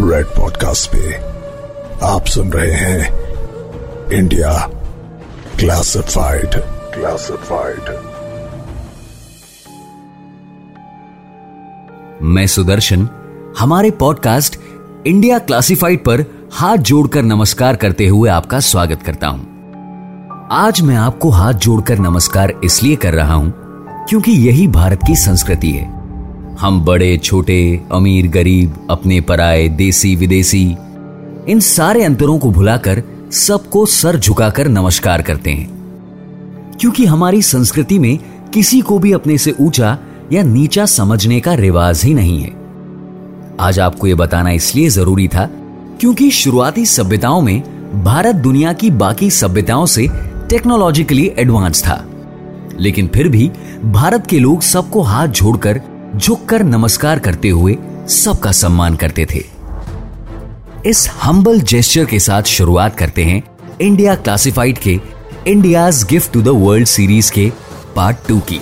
Red podcast पे आप सुन रहे हैं इंडिया क्लासिफाइड क्लासिफाइड मैं सुदर्शन, हमारे पॉडकास्ट इंडिया क्लासिफाइड पर हाथ जोड़कर नमस्कार करते हुए आपका स्वागत करता हूँ। आज मैं आपको हाथ जोड़कर नमस्कार इसलिए कर रहा हूँ क्योंकि यही भारत की संस्कृति है। हम बड़े, छोटे, अमीर, गरीब, अपने पराए, देसी, विदेशी, इन सारे अंतरों को भुलाकर सबको सर झुकाकर नमस्कार करते हैं। क्योंकि हमारी संस्कृति में किसी को भी अपने से ऊँचा या नीचा समझने का रिवाज ही नहीं है। आज आपको यह बताना इसलिए ज़रूरी था क्योंकि शुरुआती सभ्यताओं में भारत दुनिया की बाकी सभ्यताओं से टेक्नोलॉजिकली एडवांस था। लेकिन फिर भी भारत के लोग सबको हाथ जोड़कर झुककर नमस्कार करते हुए सबका सम्मान करते थे। इस हम्बल जेस्चर के साथ शुरुआत करते हैं इंडिया क्लासिफाइड के India's gift to the world series के पार्ट टू की।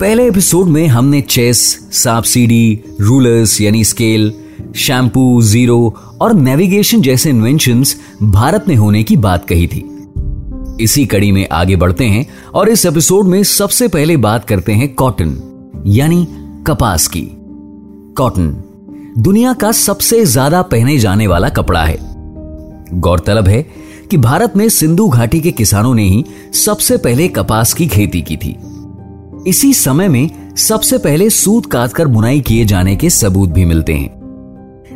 पहले एपिसोड में हमने चेस सांप सीडी रूलर्स यानी स्केल शैम्पू ज़ीरो और नेविगेशन जैसे इन्वेंशन भारत में होने की बात कही थी। इसी कड़ी में आगे बढ़ते हैं और इस एपिसोड में सबसे पहले बात करते हैं कॉटन, यानी कपास की। कॉटन, दुनिया का सबसे ज़्यादा पहने जाने वाला कपड़ा है। गौरतलब है कि भारत में सिंधु घाटी के किसानों ने ही सबसे पहले कपास की खेती की थी। इसी समय में सबसे पहले सूत काटकर बुनाई किए जाने के सबूत भी मिलते हैं।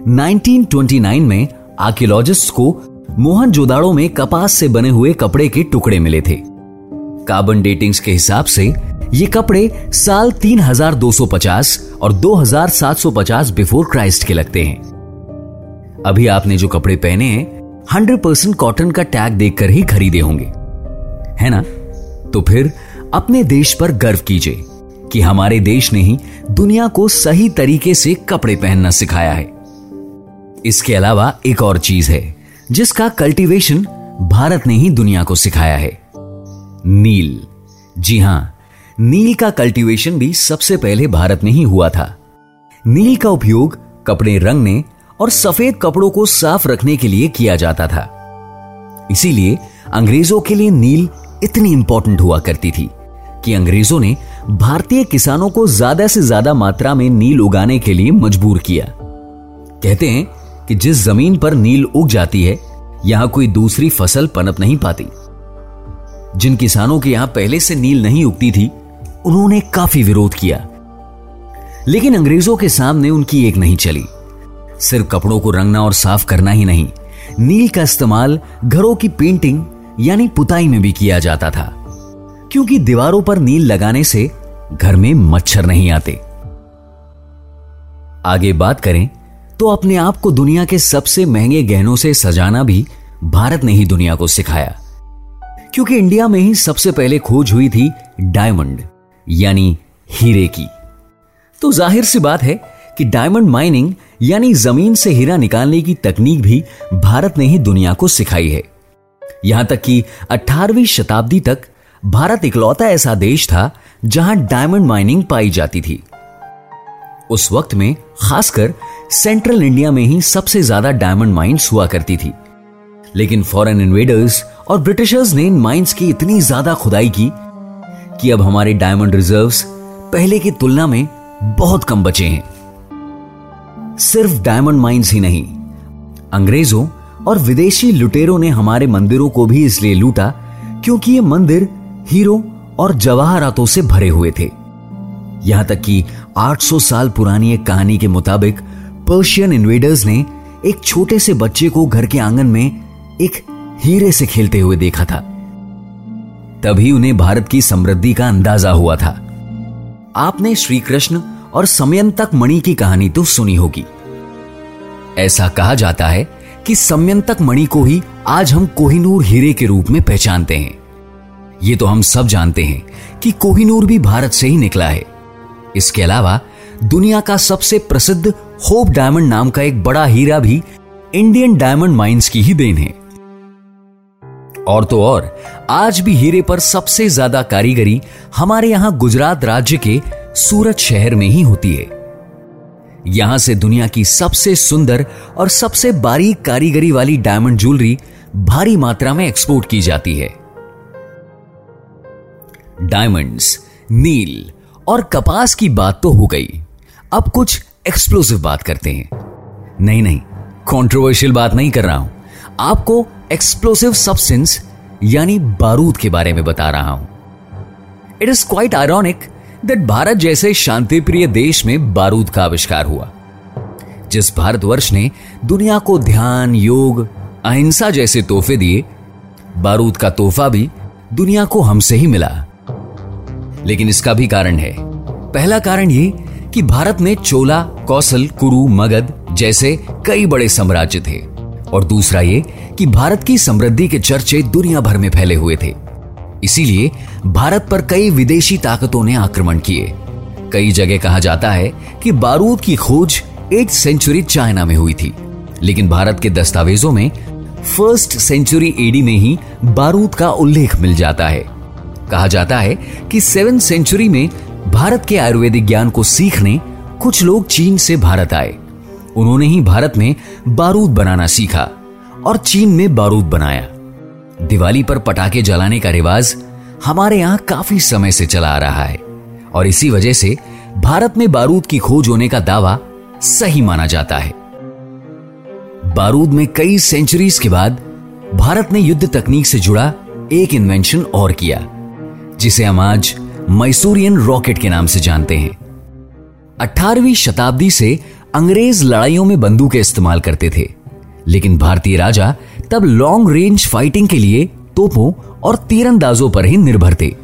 1929 में आर्कियोलॉजिस्ट को मोहन जोदाड़ो में कपास से बने हुए कपड़े के टुकड़े मिले थे। कार्बन डेटिंग्स के हिसाब से, ये कपड़े साल 3250 और 2750 बिफोर क्राइस्ट के लगते हैं। अभी आपने जो कपड़े पहने हैं 100 परसेंट कॉटन का टैग देखकर ही खरीदे होंगे। है ना? तो फिर अपने देश पर गर्व कीजिए कि हमारे देश ने ही दुनिया को सही तरीके से कपड़े पहनना सिखाया है। इसके अलावा एक और चीज़ है। जिसका कल्टीवेशन भारत ने ही दुनिया को सिखाया है। नील। जी हाँ, नील का कल्टीवेशन भी सबसे पहले भारत में ही हुआ था। नील का उपयोग कपड़े रंगने और सफ़ेद कपड़ों को साफ़ रखने के लिए किया जाता था। इसीलिए अंग्रेज़ों के लिए नील इतनी इंपॉर्टेंट हुआ करती थी कि अंग्रेज़ों ने भारतीय किसानों को ज़्यादा से ज़्यादा मात्रा में नील उगाने के लिए मजबूर किया। कहते हैं कि जिस ज़मीन पर नील उग जाती है, यहाँ कोई दूसरी फ़सल पनप नहीं पाती। जिन किसानों के यहाँ पहले से नील नहीं उगती थी, उन्होंने काफ़ी विरोध किया। लेकिन अंग्रेज़ों के सामने उनकी एक नहीं चली। सिर्फ़ कपड़ों को रंगना और साफ़ करना ही नहीं, नील का इस्तेमाल घरों की पेंटिंग, यानी पुताई में भी किया जाता था। क्योंकि दीवारों पर नील लगाने से घर में मच्छर नहीं आते। आगे बात करें तो अपने आप को दुनिया के सबसे महँगे गहनों से सजाना भी भारत ने ही दुनिया को सिखाया। क्योंकि इंडिया में ही सबसे पहले खोज हुई थी डायमंड, यानी हीरे की। तो ज़ाहिर सी बात है कि डायमंड माइनिंग, यानी ज़मीन से हीरा निकालने की तकनीक भी भारत ने ही दुनिया को सिखाई है। यहाँ तक कि 18वीं शताब्दी तक भारत इकलौता ऐसा देश था जहाँ डायमंड माइनिंग पाई जाती थी। उस वक्त में खासकर सेंट्रल इंडिया में ही सबसे ज़्यादा डायमंड माइंस हुआ करती थी। लेकिन फॉरेन इन्वेडर्स और ब्रिटिशर्स ने इन माइंस की इतनी ज़्यादा खुदाई की कि अब हमारे डायमंड रिजर्व्स पहले की तुलना में बहुत कम बचे हैं। सिर्फ़ डायमंड माइंस ही नहीं, अंग्रेज़ों और विदेशी लुटेरों ने हमारे मंदिरों को भी इसलिए लूटा क्योंकि ये मंदिर हीरो और जवाहरातों से भरे हुए थे। यहाँ तक कि 800 साल पुरानी एक कहानी के मुताबिक पर्शियन इन्वेडर्स ने एक छोटे से बच्चे को घर के आँगन में एक हीरे से खेलते हुए देखा था। तभी उन्हें भारत की समृद्धि का अंदाज़ा हुआ था। आपने श्री कृष्ण और समयंतक मणि की कहानी तो सुनी होगी। ऐसा कहा जाता है कि समयंतक मणि को ही आज हम कोहिनूर हीरे के रूप में पहचानते हैं। ये तो हम सब जानते हैं कि कोहिनूर भी भारत से ही निकला है। इसके अलावा, दुनिया का सबसे प्रसिद्ध होप डायमंड नाम का एक बड़ा हीरा भी इंडियन डायमंड माइंस की ही देन है। और तो और, आज भी हीरे पर सबसे ज़्यादा कारीगरी हमारे यहाँ गुजरात राज्य के सूरत शहर में ही होती है। यहाँ से दुनिया की सबसे सुंदर और सबसे बारीक कारीगरी वाली डायमंड ज्वेलरी भारी मात्रा में एक्सपोर्ट की जाती है। डायमंड्स, नील और कपास की बात तो हो गई। अब कुछ एक्सप्लोसिव बात करते हैं। नहीं नहीं कंट्रोवर्शियल बात नहीं कर रहा हूँ। आपको एक्सप्लोसिव सब्सटेंस यानी बारूद के बारे में बता रहा हूँ। It is quite ironic that Bharat जैसे शांति प्रिय देश में बारूद का आविष्कार हुआ। जिस भारतवर्ष ने दुनिया को ध्यान, योग, अहिंसा जैसे तोहफे दिए, बारूद का तोहफा भी दुनिया को हमसे ही मिला। लेकिन इसका भी कारण है। पहला कारण ये कि भारत में चोला कौशल कुरु, मगध जैसे कई बड़े साम्राज्य थे। और दूसरा ये कि भारत की समृद्धि के चर्चे दुनिया भर में फैले हुए थे। इसीलिए भारत पर कई विदेशी ताकतों ने आक्रमण किए। कई जगह कहा जाता है कि बारूद की खोज एट सेंचुरी चाइना में हुई थी। लेकिन भारत के दस्तावेजों में फ़र्स्ट सेंचुरी एडी में ही बारूद का उल्लेख मिल जाता है। कहा जाता है कि सेवन सेंचुरी में भारत के आयुर्वेदिक ज्ञान को सीखने कुछ लोग चीन से भारत आए। उन्होंने ही भारत में बारूद बनाना सीखा और चीन में बारूद बनाया। दिवाली पर पटाखे जलाने का रिवाज हमारे यहाँ काफ़ी समय से चला आ रहा है और इसी वजह से भारत में बारूद की खोज होने का दावा सही माना जाता है। बारूद में कई सेंचुरीज के बाद भारत ने युद्ध तकनीक से जुड़ा एक इन्वेंशन और किया। जिसे हम आज मैसूरियन रॉकेट के नाम से जानते हैं। 18वीं शताब्दी से अंग्रेज़ लड़ाइयों में बंदूकें इस्तेमाल करते थे। लेकिन भारतीय राजा तब लॉन्ग रेंज फाइटिंग के लिए तोपों और तीरंदाजों पर ही निर्भर थे।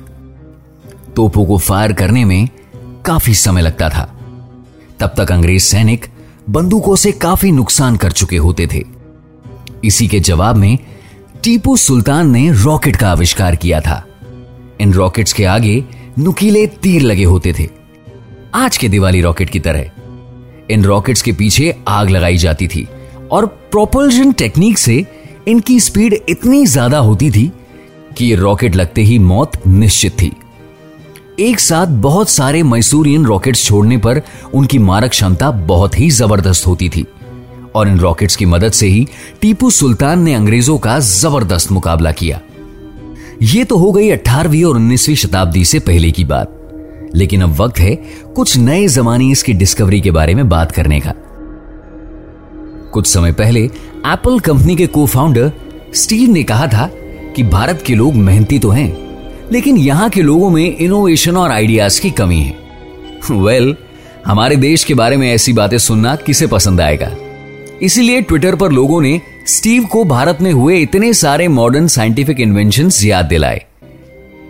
तोपों को फायर करने में काफ़ी समय लगता था। तब तक अंग्रेज़ सैनिक बंदूकों से काफ़ी नुकसान कर चुके होते थे। इसी के जवाब में टीपू सुल्तान ने रॉकेट का आविष्कार किया था। इन रॉकेट्स के आगे नुकीले तीर लगे होते थे। आज के दिवाली रॉकेट की तरह। इन रॉकेट्स के पीछे आग लगाई जाती थी और प्रोपल्जन टेक्निक से इनकी स्पीड इतनी ज़्यादा होती थी कि ये रॉकेट लगते ही मौत निश्चित थी। एक साथ बहुत सारे मैसूरियन रॉकेट्स छोड़ने पर उनकी मारक क्षमता बहुत ही ज़बरदस्त होती थी और इन रॉकेट्स की मदद से ही टीपू सुल्तान ने अंग्रेज़ों का ज़बरदस्त मुकाबला किया। यह तो हो गई 18वीं और 19वीं शताब्दी से पहले की बात। लेकिन अब वक्त है कुछ नए जमाने इसकी डिस्कवरी के बारे में बात करने का। कुछ समय पहले एप्पल कंपनी के को फाउंडर स्टीव ने कहा था कि भारत के लोग मेहनती तो हैं लेकिन यहाँ के लोगों में इनोवेशन और आइडियाज़ की कमी है। वेल well, हमारे देश के बारे में ऐसी बातें सुनना किसे पसंद आएगा? इसीलिए ट्विटर पर लोगों ने स्टीव को भारत में हुए इतने सारे मॉडर्न साइंटिफिक इन्वेंशन याद दिलाए।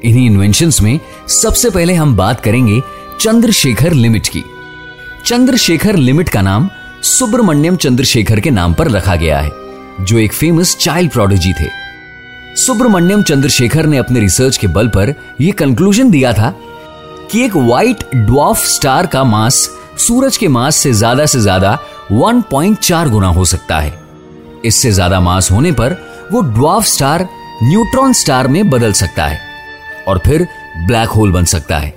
इन्हीं इन्वेंशन में सबसे पहले हम बात करेंगे चंद्रशेखर लिमिट की। चंद्रशेखर लिमिट का नाम सुब्रमण्यम चंद्रशेखर के नाम पर रखा गया है, जो एक फ़ेमस चाइल्ड प्रोडिजी थे। सुब्रमण्यम चंद्रशेखर ने अपने रिसर्च के बल पर यह कंक्लूजन दिया था कि एक व्हाइट ड्वार्फ स्टार का मास सूरज के मास से ज़्यादा से ज़्यादा 1.4 गुना हो सकता है। इससे ज़्यादा मास होने पर वो ड्वार्फ स्टार न्यूट्रॉन स्टार में बदल सकता है और फिर ब्लैक होल बन सकता है।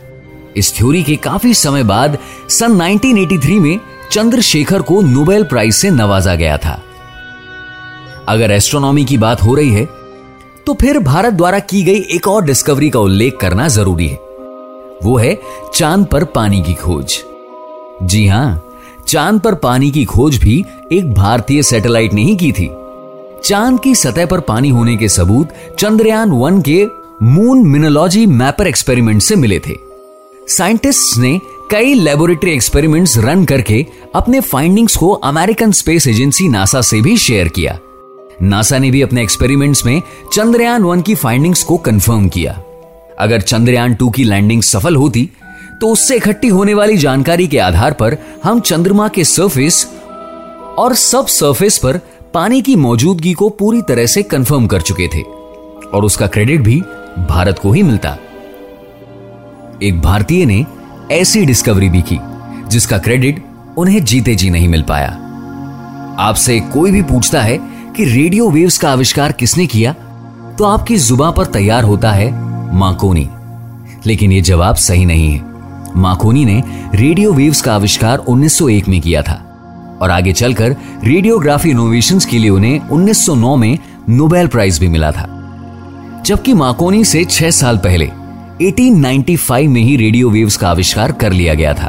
इस थ्योरी के काफ़ी समय बाद सन 1983 में चंद्रशेखर को नोबेल प्राइज से नवाजा गया था। अगर एस्ट्रोनॉमी की बात हो रही है तो फिर भारत द्वारा की गई एक और डिस्कवरी का उल्लेख करना ज़रूरी है। वो है चाँद पर पानी की खोज। जी हाँ चाँद पर पानी की खोज भी एक भारतीय सैटेलाइट ने ही की थी। चाँद की सतह पर पानी होने के सबूत चंद्रयान वन के मून मिनोलॉजी मैपर एक्सपेरिमेंट से मिले थे। साइंटिस्ट्स ने कई लेबोरेटरी एक्सपेरिमेंट्स रन करके अपने फाइंडिंग्स को अमेरिकन स्पेस एजेंसी नासा से भी शेयर किया। नासा ने भी अपने एक्सपेरिमेंट्स में चंद्रयान वन की फाइंडिंग्स को कंफर्म किया। अगर चंद्रयान टू की लैंडिंग सफल होती तो उससे इकट्ठी होने वाली जानकारी के आधार पर हम चंद्रमा के सरफेस और सब सरफेस पर पानी की मौजूदगी को पूरी तरह से कंफर्म कर चुके थे। और उसका क्रेडिट भी भारत को ही मिलता। एक भारतीय ने ऐसी डिस्कवरी भी की, जिसका क्रेडिट उन्हें जीते जी नहीं मिल पाया। आपसे कोई भी पूछता है कि रेडियो वेव्स का आविष्कार किसने किया तो आपकी जुबा पर तैयार होता है माकोनी लेकिन यह जवाब सही नहीं है। माकोनी ने रेडियो वेव्स का आविष्कार 1901 में किया था और आगे चलकर रेडियोग्राफी इनोवेशन के लिए उन्हें 1909 में नोबेल प्राइज भी मिला था। जबकि माकोनी से छह साल पहले 1895 में ही रेडियो वेव्स का आविष्कार कर लिया गया था।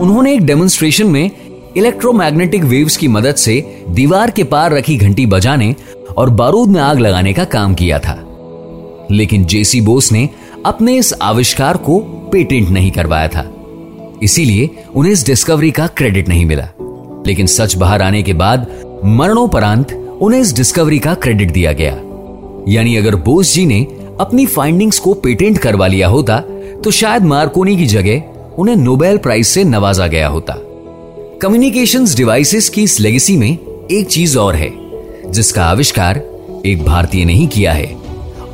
उन्होंने एक डेमोन्स्ट्रेशन में इलेक्ट्रोमैग्नेटिक वेव्स की मदद से दीवार के पार रखी घंटी बजाने और बारूद में आग लगाने का काम किया था। लेकिन जेसी बोस ने अपने इस आविष्कार को पेटेंट नहीं करवाया था। इसीलिए उन्हें इस डिस्कवरी का क्रेडिट नहीं मिला। लेकिन सच बाहर आने के बाद मरणोपरांत उन्हें इस डिस्कवरी का क्रेडिट दिया गया। यानी अगर बोस जी ने अपनी फाइंडिंग्स को पेटेंट करवा लिया होता तो शायद मार्कोनी की जगह उन्हें नोबेल प्राइज से नवाजा गया होता। कम्युनिकेशन डिवाइसेस की इस लेगेसी में एक चीज़ और है, जिसका आविष्कार एक भारतीय ने ही किया है।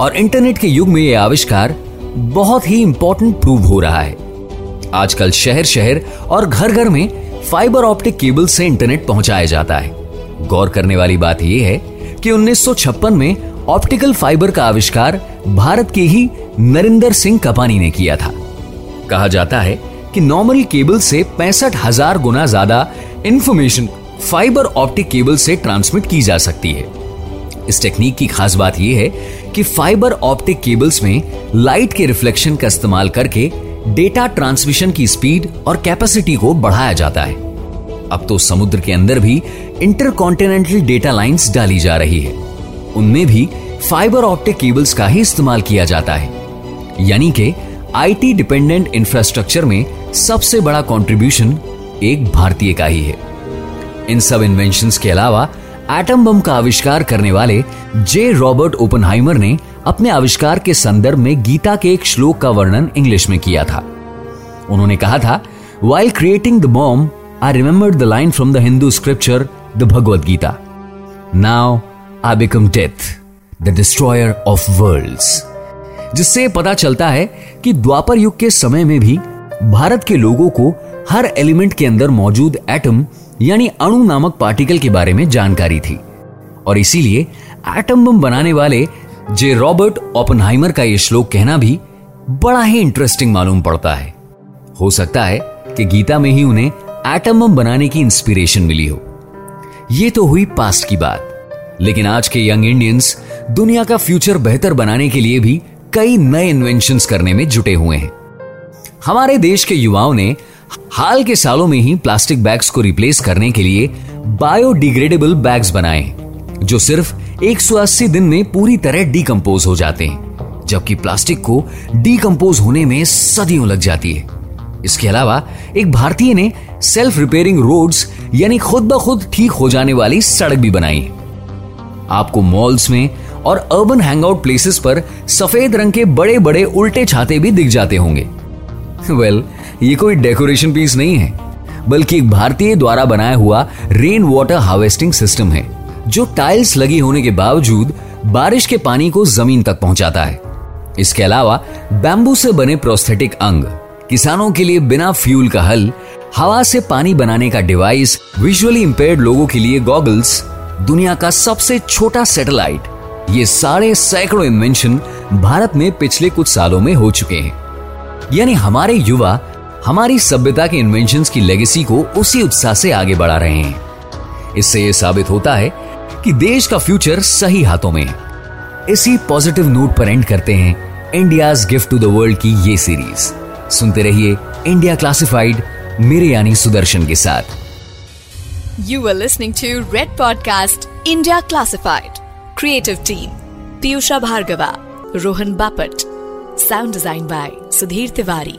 और इंटरनेट के युग में यह आविष्कार बहुत ही इंपॉर्टेंट प्रूव हो रहा है। आजकल शहर शहर और घर घर में फाइबर ऑप्टिक केबल से इंटरनेट पहुँचाया जाता है। गौर करने वाली बात यह है कि 1956 में ऑप्टिकल फाइबर का आविष्कार भारत के ही नरेंद्र सिंह कपानी ने किया था। कहा जाता है कि नॉर्मल केबल से पैंसठ हज़ार गुना ज़्यादा इंफॉर्मेशन फाइबर ऑप्टिक केबल से ट्रांसमिट की जा सकती है। इस टेक्निक की खास बात यह है कि फाइबर ऑप्टिक केबल्स में लाइट के रिफ्लेक्शन का इस्तेमाल करके डेटा ट्रांसमिशन की स्पीड और कैपेसिटी को बढ़ाया जाता है। अब तो समुद्र के अंदर भी इंटरकॉन्टिनेंटल डेटा लाइंस डाली जा रही है। उनमें भी फाइबर ऑप्टिक केबल्स का ही इस्तेमाल किया जाता है। यानी कि आईटी डिपेंडेंट इंफ्रास्ट्रक्चर में सबसे बड़ा कंट्रीब्यूशन एक भारतीय का ही है। इन सब इन्वेंशन के अलावा एटम बम का आविष्कार करने वाले जे रॉबर्ट ओपनहाइमर ने अपने आविष्कार के संदर्भ में गीता के एक श्लोक का वर्णन इंग्लिश में किया था। उन्होंने कहा था while creating the bomb I remember the line from the Hindu scripture the Bhagavad Gita now I become death the destroyer of world जिससे पता चलता है कि द्वापर युग के समय में भी भारत के लोगों को हर एलिमेंट के अंदर मौजूद एटम यानी अणु नामक पार्टिकल के बारे में जानकारी थी। और इसीलिए एटम बम बनाने वाले जे रॉबर्ट ओपनहाइमर का यह श्लोक कहना भी बड़ा ही इंटरेस्टिंग मालूम पड़ता है। हो सकता है कि गीता में ही उन्हें एटम बम बनाने की इंस्पिरेशन मिली हो। यह तो हुई पास्ट की बात। लेकिन आज के यंग इंडियंस दुनिया का फ्यूचर बेहतर बनाने के लिए भी कई नए इन्वेंशन करने में जुटे हुए हैं। हमारे देश के युवाओं ने हाल के सालों में ही प्लास्टिक बैग्स को रिप्लेस करने के लिए बायोडिग्रेडेबल बैग्स बनाए जो सिर्फ़ 180 दिन में पूरी तरह डीकंपोज हो जाते हैं जबकि प्लास्टिक को डीकंपोज होने में सदियों लग जाती है। इसके अलावा एक भारतीय ने सेल्फ रिपेयरिंग रोड्स यानी खुद ब खुद ठीक हो जाने वाली सड़क भी बनाई आपको मॉल्स में और अर्बन हैंगआउट प्लेसेस पर सफ़ेद रंग के बड़े बड़े उल्टे छाते भी दिख जाते होंगे। वेल well, ये कोई डेकोरेशन पीस नहीं है, बल्कि एक भारतीय द्वारा बनाया हुआ रेन वाटर हार्वेस्टिंग सिस्टम है, जो टाइल्स लगी होने के बावजूद बारिश के पानी को ज़मीन तक पहुंचाता है। इसके अलावा बैम्बू से बने प्रोस्थेटिक अंग, किसानों के लिए बिना फ्यूल का हल, हवा से पानी बनाने का डिवाइस विजुअली इंपेयर्ड लोगों के लिए गॉगल्स दुनिया का सबसे छोटा सैटेलाइट ये सारे सैकड़ों इन्वेंशन भारत में पिछले कुछ सालों में हो चुके हैं। यानी हमारे युवा हमारी सभ्यता के इन्वेंशन की लेगेसी को उसी उत्साह से आगे बढ़ा रहे हैं। इससे यह साबित होता है कि देश का फ्यूचर सही हाथों में इसी पॉजिटिव नोट पर एंड करते हैं India gift to the world की ये सीरीज़ सुनते रहिए इंडिया क्लासिफाइड मेरे यानी सुदर्शन के साथ। You are listening to red podcast India classified creative team Piyusha Bhargava Rohan Bapat sound design by Sudhir Tiwari